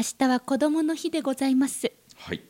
明日は子供の日でございます。はい。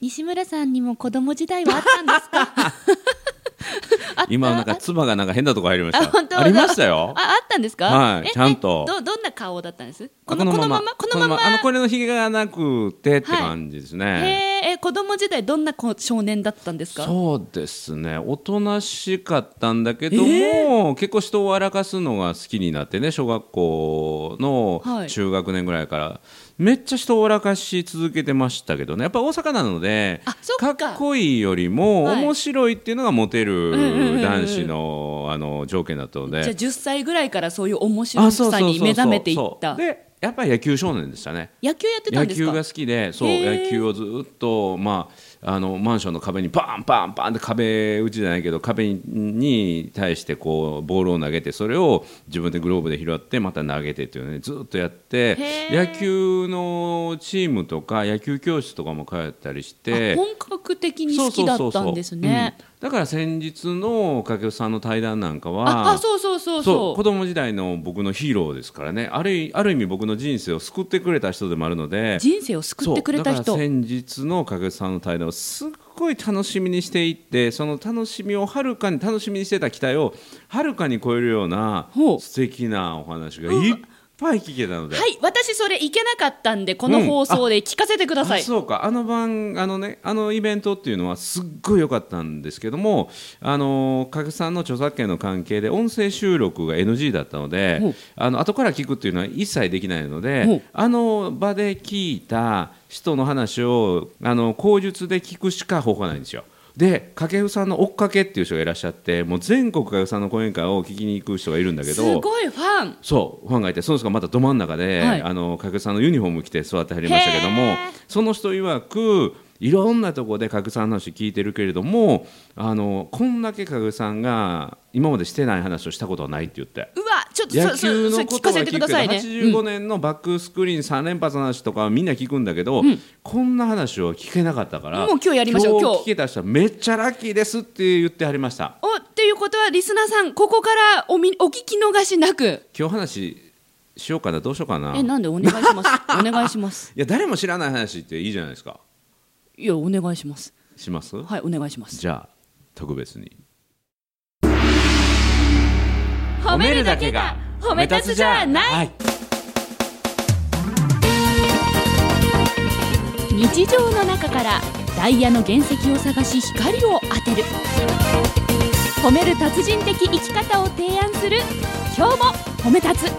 西村さんにも子供時代はあったんですか？今なんか唾がなんか変なとこ入りました。あ本当ありましたよ。ああったんですか？はいえちゃんと。えどどんな顔だったんです？あこのこのまま。このまま？あのこれのひげがなくてって感じですね、え子供時代どんな子少年だったんですか？そうですね。おとなしかったんだけども、結構人を笑かすのが好きになってね小学校のはい。中学年ぐらいから、めっちゃ人を笑かし続けてましたけどね。やっぱ大阪なのでか。っこいいよりもはい。面白いっていうのがモテる男子のあの条件だったので。じゃあ10歳ぐらいからそういう面白さに目覚めていった。でやっぱり野球少年でしたね。野球やってたんですか？野球が好きでそう野球をずっと、まあ、あのマンションの壁にパンパンパンって壁打ちじゃないけど壁に対してこうボールを投げてそれを自分でグローブで拾ってまた投げてっていうのねずっとやって野球のチームとか野球教室とかも通ったりしてあ本格的に好きだったんですね。うんだから先日の掛布さんの対談なんかあはあそうそうそうそう。そう子供時代の僕のヒーローですからね。ある意ある意味僕の人生を救ってくれた人でもあるので人生を救ってくれた人。そうだから先日の掛布さんの対談をすっごい楽しみにしていってその楽しみをはるかに楽しみにしてた期待をはるかに超えるような素敵なお話がいっぱい聞けたので。はい私それ行けなかったんでこの放送で聞かせてください、あそうか。あの番あのねあのイベントっていうのはすっごい良かったんですけどもあの加さんの著作権の関係で音声収録が NG だったのほでう。あの後から聞くっていうのは一切できないのほう。であの場で聞いた人の話をあの口述で聞くしか方法がないんですよ。で掛布さんの追っかけっていう人がいらっしゃってもう全国掛布さんの講演会を聞きに行く人がいるんだけすどごいファン。そうファンがいてその人がまたど真ん中で、はい。あの掛布さんのユニフォーム着て座ってはりましたけどもその人曰くいろんなところで掛布さんの話聞いてるけれどもあのこんだけ掛布さんが今までしてない話をしたことはないって言って。うわちょっと野そ球のことは聞くけどくださいね、85年のバックスクリーン3連発の話とかはみんな聞くんだけど、こんな話を聞けなかったからもう今日やりましょう今日。今日聞けた人はめっちゃラッキーですって言ってはりました。おっていうことはリスナーさんここからおみお聞き逃しなく。今日話しようかなどうしようかな。えなんでお願いします？お願いします。いや誰も知らない話っていいじゃないですかいやお願いします。します？はいお願いします。じゃあ特別に。褒めるだけが褒め立つじゃない、はい。日常の中からダイヤの原石を探し光を当てる。褒める達人的生き方を提案する。今日も褒め立つ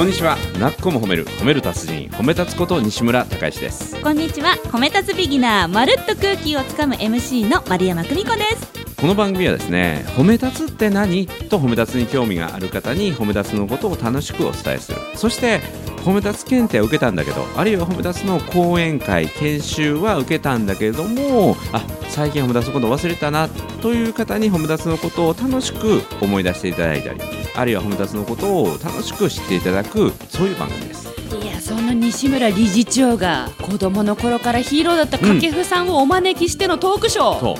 こんにちは。なっこも褒める褒める達人褒め立つこと西村孝之です。こんにちは。褒め立つビギナーまるっと空気をつかむ MC の丸山久美子です。この番組はですね褒め立つって何？と褒め立つに興味がある方に褒め立つのことを楽しくお伝えする。そして褒め立つ検定を受けたんだけどあるいは褒め立つの講演会研修は受けたんだけれどもあ最近褒め立つのことを忘れたなという方に褒め立つのことを楽しく思い出していただいたりあるいは褒め立つのことを楽しく知っていただくそういう番組です。いやその西村理事長が子供の頃からヒーローだった掛布さんをお招きしてのトークショー、そう。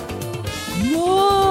もう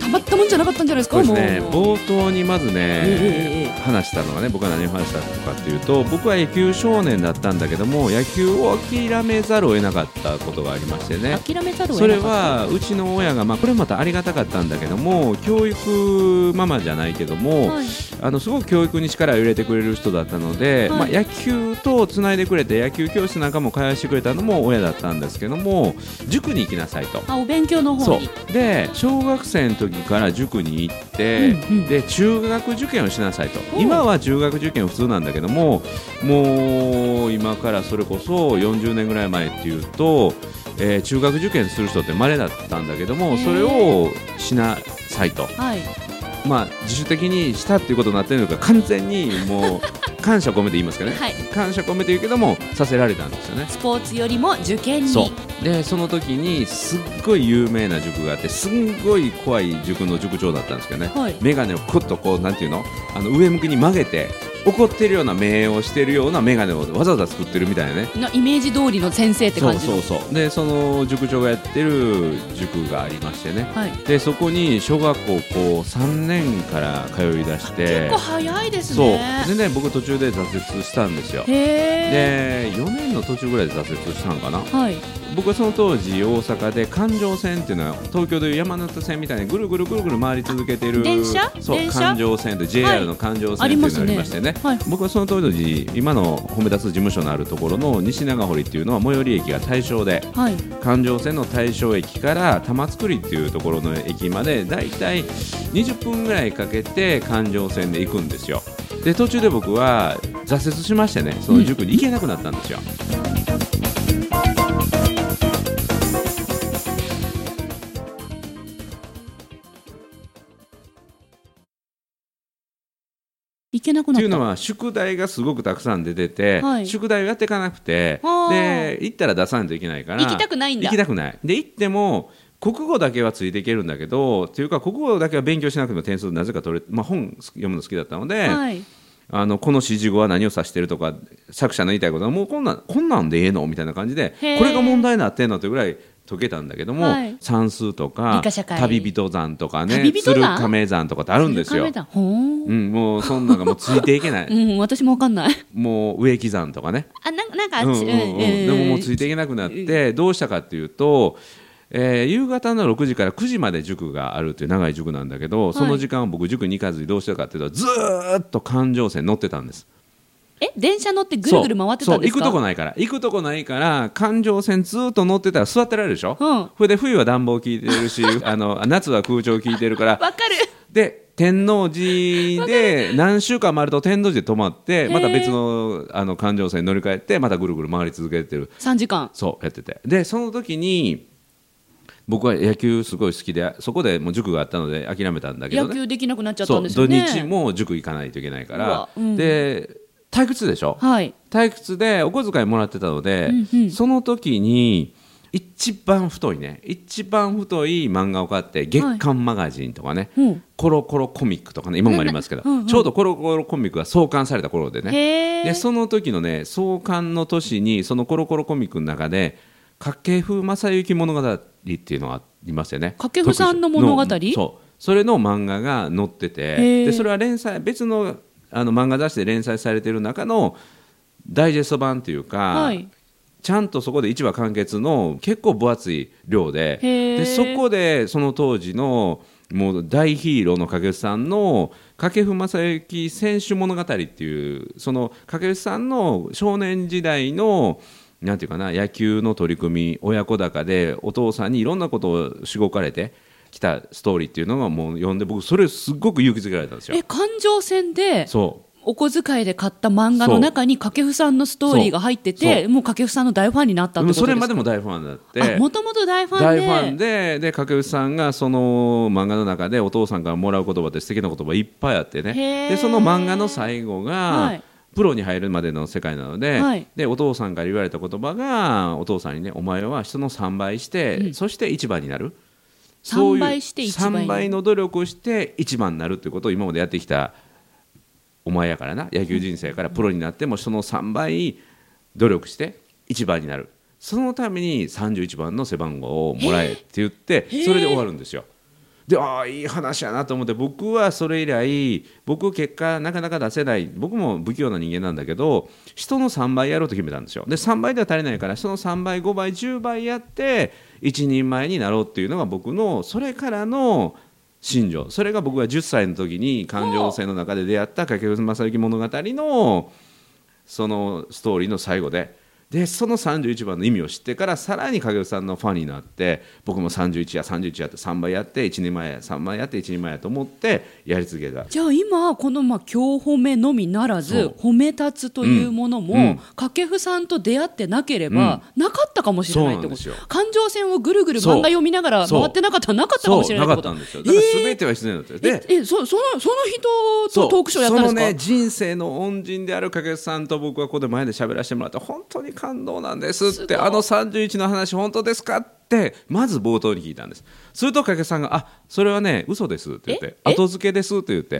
たまったもんじゃなかったんじゃないですかそうですね。冒頭にまずね、ええ話したのがね僕は何を話したのかっていうと僕は野球少年だったんだけども野球を諦めざるを得なかったことがありましてね。諦めざるをそれ得なかった。はうちの親が、まあ、これまたありがたかったんだけども教育ママじゃないけども、はいあのすごく教育に力を入れてくれる人だったので、はい。まあ、野球とつないでくれて野球教室なんかも通わしてくれたのも親だったんですけども塾に行きなさいと。あお勉強の方そにう。で小学生の時から塾に行って、うんうん。で中学受験をしなさいと。お今は中学受験普通なんだけどももう今からそれこそ40年ぐらい前っていうと、えー中学受験する人って稀だったんだけどもそれをしなさいと、はいまあ、自主的にしたっていうことになってるのか完全にもう感謝込めて言いますけどね、はい。感謝込めて言うけどもさせられたんですよね。スポーツよりも受験に。そう。でその時にすっごい有名な塾があってすんごい怖い塾の塾長だったんですけどね、はい。眼鏡をコッとこうなんていうの？あの上向きに曲げて怒ってるような目をしてるような眼鏡をわざわざ作ってるみたいなね。なイメージ通りの先生ってそう感じの。そうそうでその塾長がやってる塾がありましてね。はい。でそこに小学校こう3年から通い出して。結構早いですそう。ねでね僕途中で挫折したんですよ。へえで4年の途中ぐらいで挫折したんかな。はい。僕はその当時大阪で環状線っていうのは東京でいう山手線みたいにぐるぐるぐるぐる回り続けてる。電車？そう環状線で JR の環状線あっていうのがありますね。りましてね。はい。僕はその当時今の褒め立つ事務所のあるところの西長堀っていうのは最寄り駅が大正ではい。環状線の大正駅から玉造っていうところの駅までだいたい20分ぐらいかけて環状線で行くんですよ。で途中で僕は挫折しましてねその塾に行けなくなったんですよ、行けくなっていうのは宿題がすごくたくさん出てて、はい。宿題をやっていかなくてはあで行ったら出さないといけないから。行きたくないんだ。行きたくない。で行っても国語だけはついていけるんだけどっていうか国語だけは勉強しなくても点数なぜか取れ、まあ、本読むの好きだったので、はい。あのこの指示語は何を指してるとか作者の言いたいことはもうこんなんこんなんでええの？みたいな感じでこれが問題になってんのってぐらい解けたんだけども、はい。算数とか旅人山とかね鶴亀山とかってあるんですよ。う。ん、もうそんなんがもうついていけない。うん私もわかんない。もう植木山とかね、あなんなんかうんうんうん。でももうついていけなくなってどうしたかっていうと、えー夕方の6時から9時まで塾があるっていう長い塾なんだけどその時間を僕塾に行かずにどうしたかっていうとずーっと環状線乗ってたんです。え電車乗ってぐるぐる回ってたんですか？行くとこないから。行くとこないから環状線ずーっと乗ってたら座ってられるでしょ、うん。それで冬は暖房効いてるし あの夏は空調効いてるから。わかる。で天王寺で何週間回ると天王寺で止まってまた別のあの環状線に乗り換えてまたぐるぐる回り続けてる。3時間。そうやってて。でその時に僕は野球すごい好きでそこでもう塾があったので諦めたんだけどね。野球できなくなっちゃったんですよね。日も塾行かないといけないかうらわ、うん。で退屈でしょ？はい。退屈でお小遣いもらってたので、うんうん。その時に一番太いね一番太い漫画を買って月刊マガジンとかね、うん。コロコロコミックとかね今もありますけど、うんうん。ちょうどコロコロコミックが創刊された頃でね。でその時のね創刊の年にそのコロコロコミックの中で掛布正幸物語っていうのがありますよね。掛布さんの物語？そう。それの漫画が載っててでそれは連載別のあの漫画雑誌で連載されてる中のダイジェスト版っていうか、はい。ちゃんとそこで1話完結の結構分厚い量ででそこでその当時のもう大ヒーローの掛布さんの掛布正幸選手物語っていうその掛布さんの少年時代のなんていうかな野球の取り組み親子高でお父さんにいろんなことをしごかれてきたストーリーっていうのがもう読んで僕それすっごく勇気づけられたんですよ。え。環状線でそう。お小遣いで買った漫画の中に掛布さんのストーリーが入っててもう掛布さんの大ファンになったってそれまでも大ファンだって。もともと大ファンで。大ファンでで掛布さんがその漫画の中でお父さんからもらう言葉って素敵な言葉いっぱいあってね。でその漫画の最後が、はい。プロに入るまでの世界なので,、はい。でお父さんから言われた言葉がお父さんにねお前は人の3倍して、うん。そして1番になる3倍して一番に。3倍の努力をして1番になるっていうことを今までやってきたお前やからな。野球人生からプロになってもその3倍努力して1番になる。そのために31番の背番号をもらえって言ってそれで終わるんですよ。でああいい話やなと思って僕はそれ以来僕結果なかなか出せない僕も不器用な人間なんだけど人の3倍やろうと決めたんですよ。で3倍では足りないから人の3倍5倍10倍やって一人前になろうっていうのが僕のそれからの信条。それが僕が10歳の時に感情線の中で出会った掛布正幸物語のそのストーリーの最後で。でその31番の意味を知ってからさらに影尾さんのファンになって僕も31や31やって3倍やって1人前や3倍やって1人前やと思ってやり続けた。じゃあ今このまあ今日褒めのみならず褒め立つというものも、うんうん。掛布さんと出会ってなければ、なかったかもしれないってこと。そうなんですよ。環状線をぐるぐる漫画読みながら回ってなかったらなかったかもしれないってこと。だから全ては必要になって。る、でええそそのその人とトークショーやったんですか？そのね人生の恩人である影さんと僕はここで前で喋らせてもらって本当に感動なんですってあの31の話本当ですかってまず冒頭に聞いたんです。すると影さんが「あそれはね嘘です」って言ってええ？後付けですって言って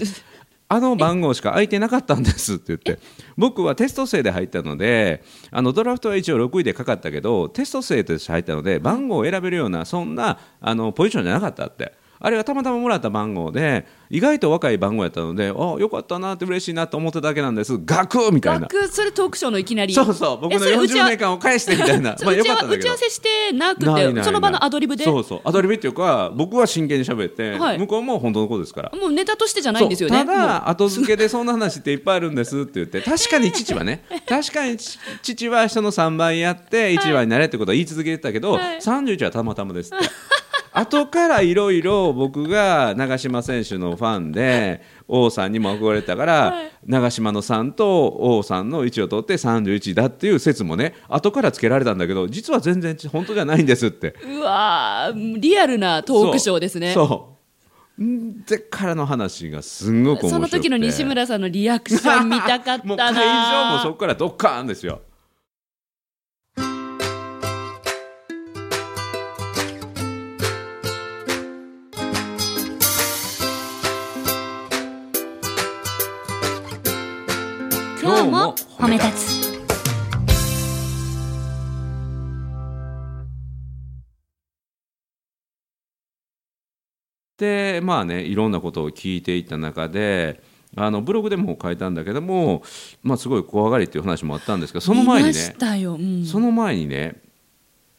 あの番号しか空いてなかったんですって言って僕はテスト生で入ったのであのドラフトは一応6位でかかったけどテスト生として入ったので番号を選べるようなそんなあのポジションじゃなかったってあれはたまたまもらった番号で意外と若い番号やったのであよかったなって嬉しいなと思っただけなんです。ガクみたいな。学それトークショーのいきなり。そうそう。僕のえそれ打ち合40年間を返してみたいな。まあよかったんだけど。打ち合わせしてなくてその場のアドリブで？そうそう。アドリブっていうか僕は真剣に喋って、はい。向こうも本当のことですから。もうネタとしてじゃないんですよね。ただ後付けでそんな話っていっぱいあるんですって言って確かに父はね 確かに父父は人の3倍やって1話になれってことは言い続けてたけど、はい。31はたまたまですって。後からいろいろ僕が長嶋選手のファンで王さんにも憧れたから、はい長嶋の3と王さんの位置を取って31だっていう説もね後からつけられたんだけど実は全然本当じゃないんですって。うわーリアルなトークショーですねそうそう。んでからの話がすんごく面白くてその時の西村さんのリアクション見たかったな もう会場もそこからドッカーンですよ。今日も褒め立つ。でまあねいろんなことを聞いていった中であのブログでも書いたんだけども、まあ、すごい怖がりっていう話もあったんですけどその前にねうん、その前にね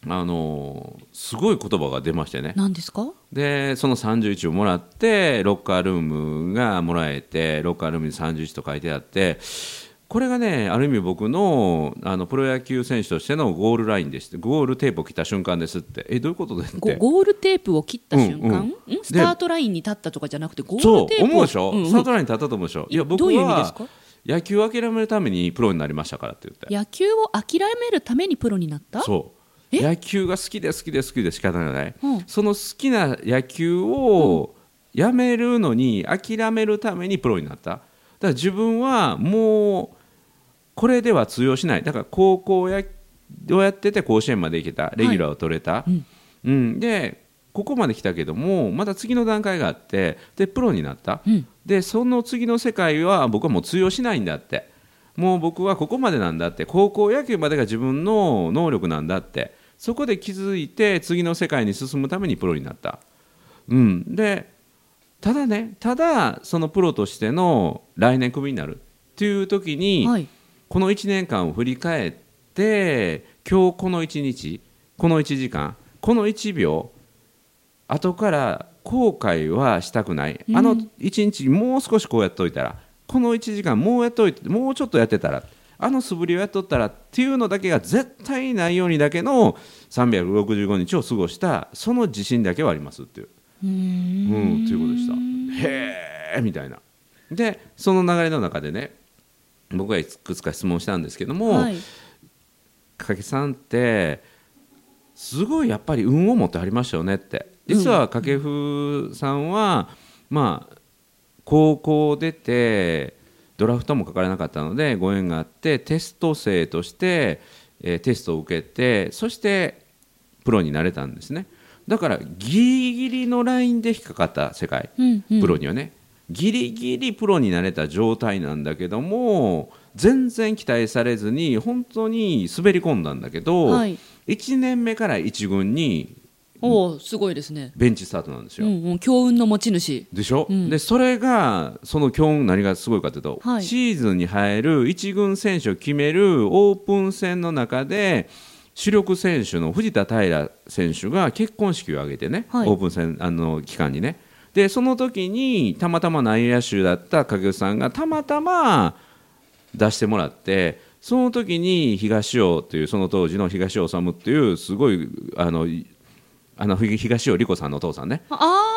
あのすごい言葉が出ましてね。何ですか？でその31をもらってロッカールームがもらえてロッカールームに31と書いてあってこれがねある意味僕のあのプロ野球選手としてのゴールラインでしてゴールテープを切った瞬間ですって。えどういうことですって。ゴゴールテープを切った瞬間、うんうん。ん？スタートラインに立ったとかじゃなくてゴールテープを。思うでしょ、んん。スタートラインに立ったと思うでしょ？いや僕はか？野球を諦めるためにプロになりましたからって言って。野球を諦めるためにプロになった？そう。え？野球が好きで好きで好きで仕方がない、うん。その好きな野球をやめるのに諦めるためにプロになった。だから自分はもうこれでは通用しない。だから高校やをやってて甲子園まで行けたレギュラーを取れた、うん。うん。でここまで来たけどもまた次の段階があってでプロになった、うん。でその次の世界は僕はもう通用しないんだって。もう僕はここまでなんだって。高校野球までが自分の能力なんだって。そこで気づいて次の世界に進むためにプロになった、うん、でただねただそのプロとしての来年クビになるっていう時に、はいこの1年間を振り返って今日この1日この1時間この1秒後から後悔はしたくない、あの1日もう少しこうやっといたらこの1時間もうやっといてもうちょっとやってたらあの素振りをやっとったらっていうのだけが絶対ないようにだけの365日を過ごしたその自信だけはありますっていう。うーうんん、ということでした。へえみたいな。でその流れの中でね僕がいくつか質問したんですけども、はい。掛さんってすごいやっぱり運を持ってはりましたよねって。実は掛布さんは、まあ高校出てドラフトもかからなかったのでご縁があってテスト生として、えーテストを受けてそしてプロになれたんですね。だからギリギリのラインで引っかかった世界。うんうん。プロにはね、ギリギリプロになれた状態なんだけども全然期待されずに本当に滑り込んだんだけど、はい。1年目から1軍におおすごいですね。ベンチスタートなんですよ。うんうん強運の持ち主。でしょ、うん。でそれがその強運何がすごいかというと、はい。シーズンに入る1軍選手を決めるオープン戦の中で主力選手の藤田平選手が結婚式を挙げてね、はい。オープン戦あの期間にねでその時にたまたま内野手だった掛布さんがたまたま出してもらってその時に東尾というその当時の東尾治っていうすごいあのいあの東尾理子さんのお父さんね。あ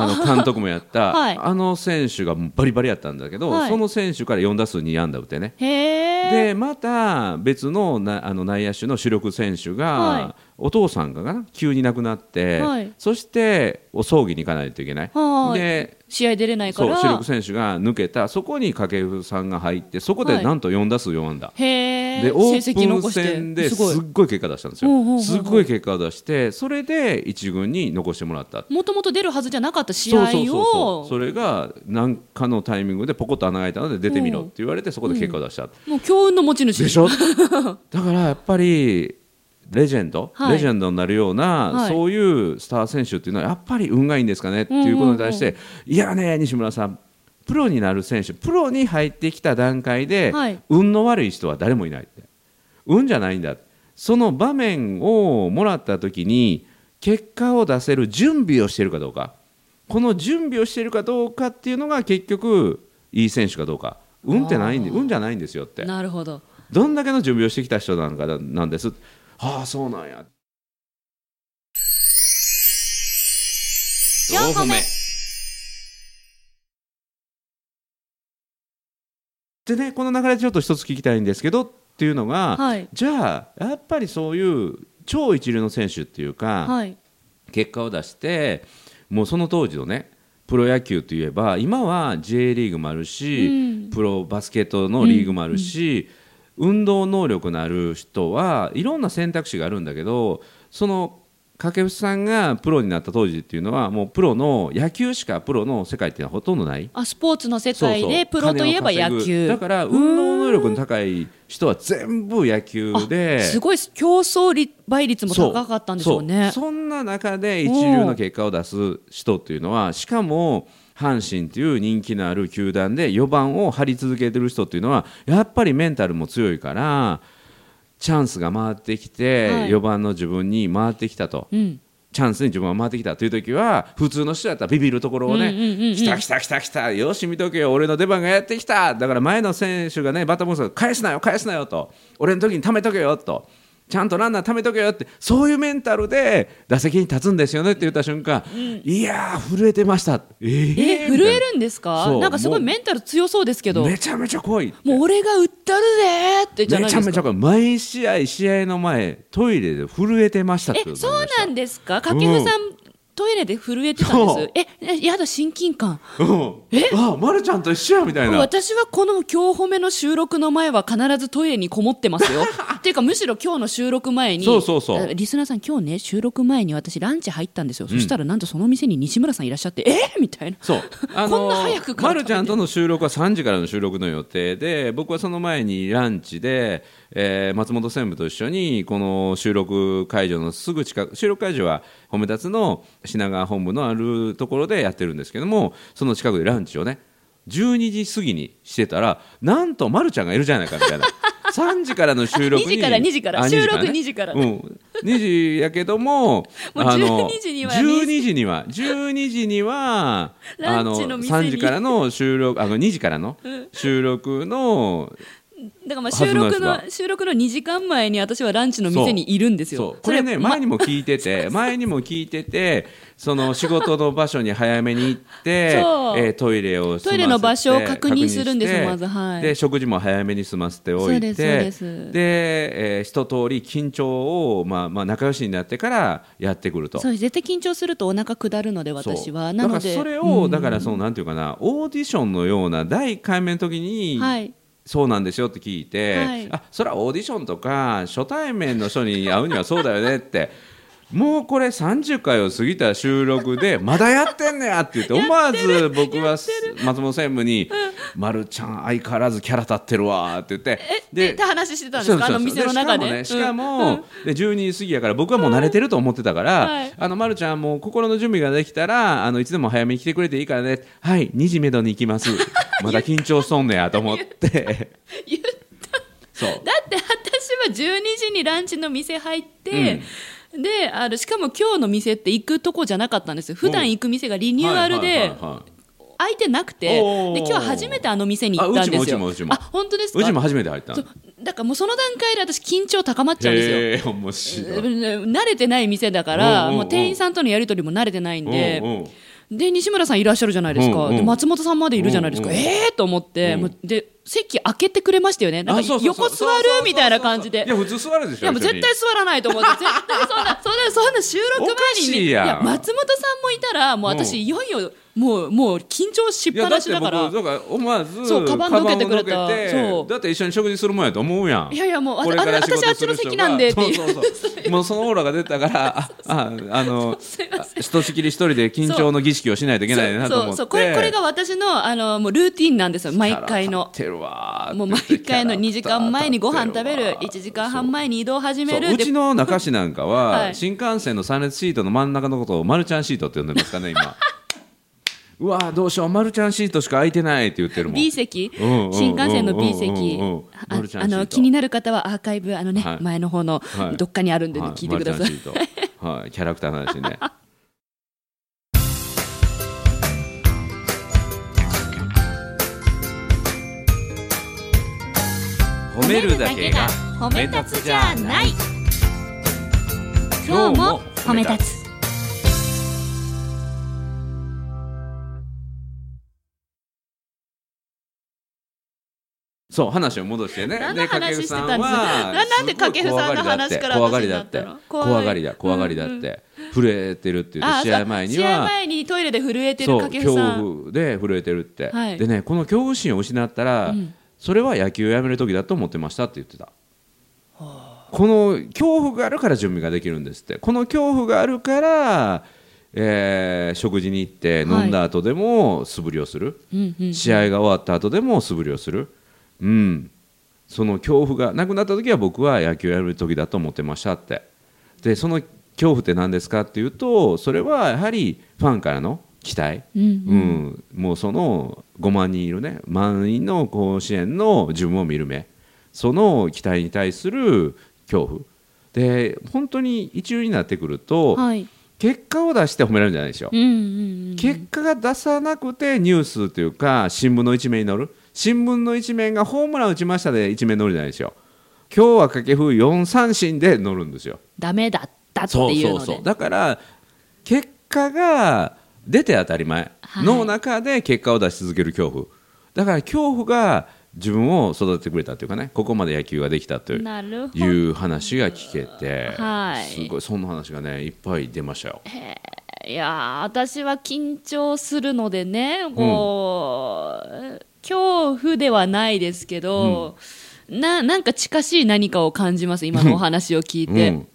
あの監督もやった、はい。あの選手がバリバリやったんだけど、はい。その選手から4打数2安打打ってね。でまた別のなあの内野手の主力選手が、はお父さんが急に亡くなって、はい。そしてお葬儀に行かないといけない。はい。で試合出れないから。そう主力選手が抜けた。そこに掛布さんが入ってそこではい。なんと4打数4安打、へえへーでオープン戦ですっごい結果出したんですよ。すっごい結果を出してそれで一軍に残してもらったもと。もと出るはずじゃなかった試合そうそうそうそをう。それが何かのタイミングでポコッと穴が開いたので出てみろって言われてそこで結果を出した、もう強運の持ち主。でしょ？だからやっぱりレジェンド、はい。レジェンドになるような、はい。そういうスター選手っていうのはやっぱり運がいいんですかねっていうことに対して、いやね西村さんプロになる選手プロに入ってきた段階で、はい。運の悪い人は誰もいないって。運じゃないんだその場面をもらった時に結果を出せる準備をしているかどうか。この準備をしているかどうかっていうのが結局いい選手かどうか。運ってないんで運じゃないんですよって。なるほど。どんだけの準備をしてきた人なのかななんです。ああ、そうなんや。四歩目。でね、この流れでちょっと一つ聞きたいんですけどっていうのが、はい。じゃあ、やっぱりそういう超一流の選手っていうか、はい。結果を出して、もうその当時のね、プロ野球といえば、今は J リーグもあるし、うん。プロバスケットのリーグもあるし、運動能力のある人はいろんな選択肢があるんだけどその掛布さんがプロになった当時っていうのはもうプロの野球しかプロの世界っていうのはほとんどない。あスポーツの世界でプロといえば野球。だから運動能力の高い人は全部野球で。すごい競争率倍率も高かったんでしょうね。そんな中で一流の結果を出す人っていうのはしかも阪神という人気のある球団で4番を張り続けてる人っていうのはやっぱりメンタルも強いからチャンスが回ってきて、はい。4番の自分に回ってきたと。うん。チャンスに自分が回ってきたという時は普通の人だったらビビるところをね、来た来た来た来た。よし見とけよ。俺の出番がやってきた。だから前の選手がねバッターボックスが返すなよ返すなよと。俺の時に貯めとけよとちゃんとランナー貯めとけよってそういうメンタルで打席に立つんですよねって言った瞬間、いやー震えてました。えー。え震えるんですか？なんかすごいもう。メンタル強そうですけど。もめちゃめちゃ怖い。ってう俺が打ったるでーってじゃないですか？めちゃめちゃ怖い。毎試合試合の前トイレで震えてましたってえそうなんでですか？掛布さん、トイレで震えてたんです。ええやだ親近感。うん、あまるちゃんと一緒やみたいな。私はこの今日褒めの収録の前は必ずトイレにこもってますよ。っていうかむしろ今日の収録前にそうそうそう。あリスナーさん今日ね収録前に私ランチ入ったんですよ、そしたらなんとその店に西村さんいらっしゃってえ？ーみたいな。そう、あ こんな早くからまるちゃんとの収録は3時からの収録の予定で僕はその前にランチで、えー松本専務と一緒にこの収録会場のすぐ近く収録会場は褒め立つの品川本部のあるところでやってるんですけどもその近くでランチをね12時過ぎにしてたらなんとまるちゃんがいるじゃないかみたいな。3時からの収録に2時から2時から。あ収録ね2時から。うん、2時やけどももう12時には12時には12時にはラあのンチの店に。3時からの収録あの2時からの収録のだからまあ収録の収録の2時間前に私はランチの店にいるんですよ。これねま前にも聞いてて 前にも聞いててその仕事の場所に早めに行って えートイレをトイレの場所を確認するんですまずはい。で食事も早めに済ませておいてでえー一通り緊張をまあまあ仲良しになってからやってくると。そう絶対緊張するとお腹下るので私は。なのでそれを、だからそのなんていうかなオーディションのような第1回目の時に、はいそうなんですよって聞いて、はい。あそれはオーディションとか初対面の人に会うにはそうだよねって。もうこれ30回を過ぎた収録で まだやってんねやって言って思わず僕は松本専務に「ま、るちゃん相変わらずキャラ立ってるわ」って言ってでって話してたんですか？あの店の中で？しかも,、ねしかもで12時過ぎやから僕はもう慣れてると思ってたから、はい。あのまるちゃんもう心の準備ができたらあのいつでも早めに来てくれていいからね。はい2時めどに行きますまだ緊張しとんねやと思って。言っそう。だって私は12時にランチの店入って、であのしかも今日の店って行くとこじゃなかったんですよ。普段行く店がリニューアルではいてなくてで今日初めてあの店に行ったんですよ。あ本当ですか？うちも初めて入っただからもうその段階で私緊張高まっちゃうんですよ。面白い。慣れてない店だから、うんうんう。んもう店員さんとのやり取りも慣れてないんで、うんう。んで西村さんいらっしゃるじゃないですか、うんうんで松本さんまでいるじゃないですか、うんうんええー、と思って、うんで席開けてくれましたよね。なんか横座る？みたいな感じで。いや普通座るでしょいやもう絶対座らないと思って 絶対そんなそんなそんな収録前に。いや松本さんもいたらもう私、うん。いよいよもうもう緊張しっぱなしだから。だから思わずそうカバンどけてくれた。そう。だって一緒に食事するもんやと思うやん。いやいやもうあ私あっちの席なんでっていう。そうそうそ う。もうそのオーラが出たからあ ああのひとしきり一人で緊張の儀式をしないといけないなと思って。そうそうこれこれが私のあのもうルーティンなんですよ毎回のるわーもう毎回の 2時間前にご飯食べる1時間半前に移動始めるう。うちの中市なんかは、はい。新幹線の3列シートの真ん中のことをマルちゃんシートって呼んでますかね今。うわーどうしよう。マルちゃんシートしか空いてないって言ってるもん。B 席。新幹線の B 席。うんあの気になる方はアーカイブあのね、はい。前の方のはい。どっかにあるんで聞いてください。はい。キャラクターの話ね 褒めるだけが褒め立つじゃない。今日も褒め立つ。そう話を戻してね。何の話してたんです？かはななんで掛布さんの話から怖がりだって。怖がりだ怖がりだって。震えてるって試合前に試合は前にトイレで震えてる掛布さん。恐怖で震えてるって、はい。でねこの恐怖心を失ったら、うんそれは野球をやめる時だと思ってましたって言ってた、この恐怖があるから準備ができるんですって。この恐怖があるから、えー食事に行って飲んだ後でも素振りをする、うんうん試合が終わった後でも素振りをする、うん、その恐怖がなくなった時は僕は野球をやる時だと思ってましたって。でその恐怖って何ですかっていうとそれはやはりファンからの期待、うんうん。もうその5万人いるね。満員の甲子園の自分を見る目。その期待に対する恐怖。で本当に一流になってくると、はい。結果を出して褒められるんじゃないでしょ、うんうんうん。結果が出さなくてニュースというか新聞の一面に載る。新聞の一面がホームラン打ちましたで一面載るじゃないですよ今日は掛布4三振で載るんですよ。ダメだったってそういうので。そうそう。だから結果が出て当たり前はい。の中で結果を出し続ける恐怖。だから恐怖が自分を育ててくれたというかねここまで野球ができたという話が聞けて、はい。すごいそんな話がねいっぱい出ましたよ。いやー私は緊張するのでねこう、恐怖ではないですけど、ななんか近しい何かを感じます今のお話を聞いて、うん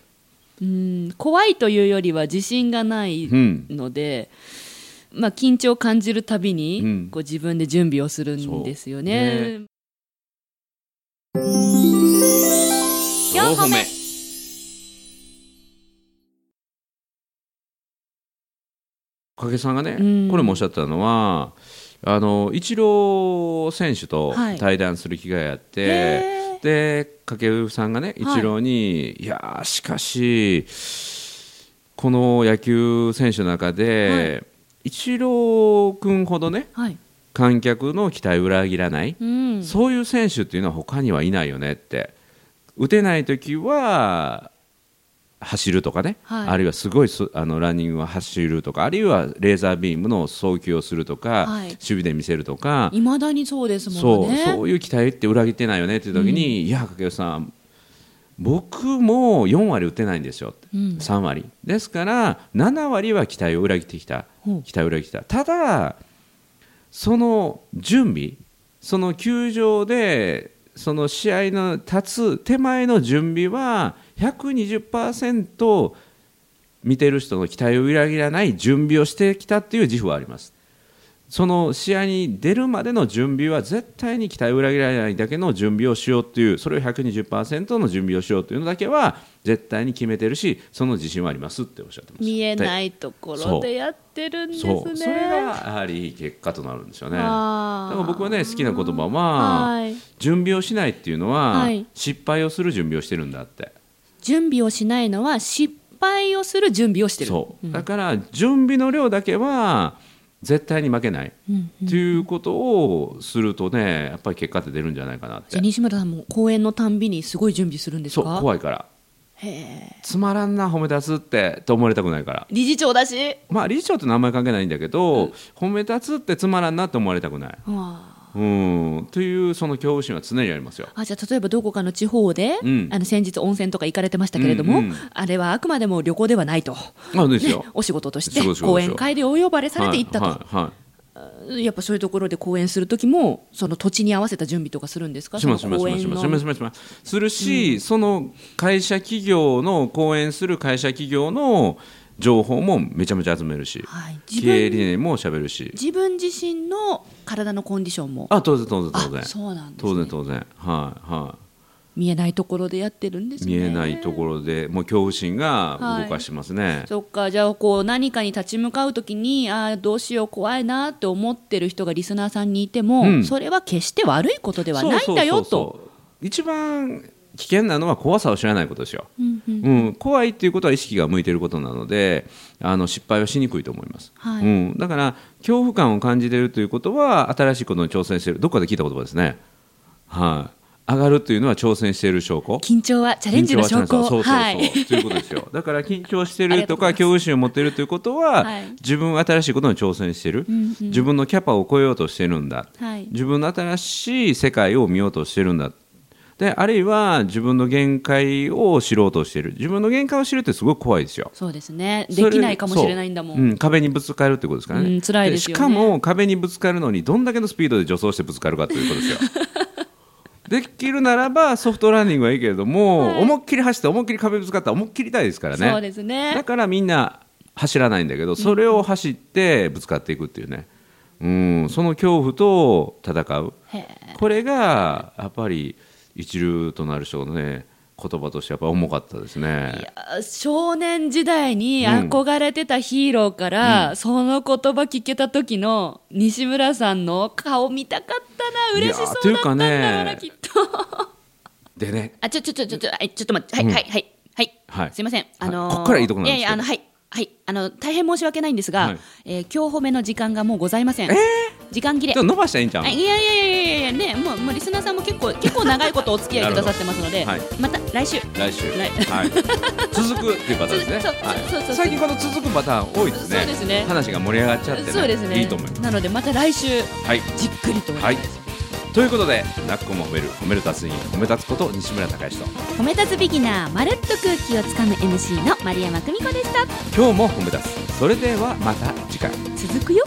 うん。怖いというよりは自信がないうん。ので、まあ、緊張を感じるたびに、うん。こう自分で準備をするんですよね。四歩目。影さんがね、うん。これもおっしゃったのはあのイチロー選手とはい。対談する機会があって、へーで掛布さんがねイチローに、い、やーしかしこの野球選手の中で、イチロー君ほどねはい。観客の期待を裏切らない、うん。そういう選手っていうのは他にはいないよねって。打てない時は走るとかね、はい。あるいはすごいすあのランニングを走るとかあるいはレーザービームの送球をするとか、はい。守備で見せるとか、いまだにそうですもんね。そういう期待って裏切ってないよねっていう時に、いや掛布さん僕も4割打てないんですよ。うん。3割。ですから7割は期待を裏切ってきた。期待を裏切ってきた。ただその準備その球場でその試合の立つ手前の準備は120%見てる人の期待を裏切らない準備をしてきたっていう自負はあります。その試合に出るまでの準備は絶対に期待を裏切らないだけの準備をしようというそれを120%の準備をしようというのだけは絶対に決めてるしその自信はありますっておっしゃってました見えないところでやってるんですね。そう。それがやはり結果となるんですよね。だあー。から僕はね好きな言葉は、はい。準備をしないっていうのは、はい。失敗をする準備をしてるんだって準備をしないのは失敗をする準備をしてる。そう、ん。だから準備の量だけは絶対に負けない、うんっていうことをするとねやっぱり結果って出るんじゃないかなって。西村さんも公演のたんびにすごい準備するんですそうか怖いから。へえ。つまらんな褒め立つってと思われたくないから。理事長だし。まあ理事長って名前関係ないんだけど、褒め立つってつまらんなって思われたくない。わあうん。というその恐怖心は常にありますよ。あじゃあ例えばどこかの地方で、うん。あの先日温泉とか行かれてましたけれども、うんうん。あれはあくまでも旅行ではないと、あですよ、ね、お仕事として講演会でお呼ばれされて行ったと、はいはいはい。やっぱそういうところで講演する時もその土地に合わせた準備とかするんですか？しますしそますしますしますしますします。するし、その会社企業の講演する会社企業の情報もめちゃめちゃ集めるし、はい、自経営理分念もしゃべるし。自分自身の体のコンディションも。あ当然当然当あ然そうなんです、当ね、然当然。はいは見えないところでやってるんですね。い見えないところでもう恐怖心が動かしますね、そっか。じゃあこう何かに立ち向かうときにあーどうしよう怖いなって思ってる人がリスナーさんにいても、うん。それは決して悪いことではないんだよと。一番危険なのは怖さを知らないことですよ、うんうん。うん、怖いっていうことは意識が向いていることなのであの失敗はしにくいと思います、はい。うん、だから恐怖感を感じているということは新しいことに挑戦している。どっかで聞いた言葉ですね、はい、上がるというのは挑戦している証拠。緊張はチャレンジの証拠。そうそうそう、はい。ということですよ。だから緊張してるとか 恐怖心を持っているということは、はい。自分は新しいことに挑戦している、うんうん。自分のキャパを超えようとしているんだ。はい。自分の新しい世界を見ようとしているんだであるいは自分の限界を知ろうとしている。自分の限界を知るってすごく怖いですよ。そうですね。できないかもしれないんだもん。そう。うん、壁にぶつかるってことですからね、うん辛いですよね。しかも壁にぶつかるのにどんだけのスピードで助走してぶつかるかということですよ。できるならばソフトランニングはいいけれども、はい。思いっきり走って思いっきり壁ぶつかったら思いっきり痛いですからね。そうですだねからみんな走らないんだけどそれを走ってぶつかっていくっていうね、うん、その恐怖と戦う。これがやっぱり一流となる人のね言葉としてやっぱ重かったですいね。や少年時代に憧れてたヒーローから、その言葉聞けた時の西村さんの顔見たかったな。嬉しそうだったんだろうな、ねきっと。でね。あちょちょちょちょちょはいちょっと待って。はい、はいはいはい。はい。すいません。あのーこっからいいとこなんですけど。いやいやあのはいはいあの大変申し訳ないんですが、はい。えー今日褒めの時間がもうございません、時間切れ。伸ばしたらいいんちゃうあいやいやいやいやいやねもうもうリスナーさんも結構結構長いことお付き合いくださってますので、なるほまた来週。来週、来はい、続くっていうパターンですね そうはいそうそう。最近この続くパターン多いですね。そうですね。話が盛り上がっちゃってね。そうですね。いいと思いますなのでまた来週はい。じっくりと、はいということで「なっこも褒める褒める達人褒め立つこと西村隆之と。褒め立つビギナーまるっと空気をつかむ MC の丸山久美子でした。今日も褒め立つ。それではまた次回。続くよ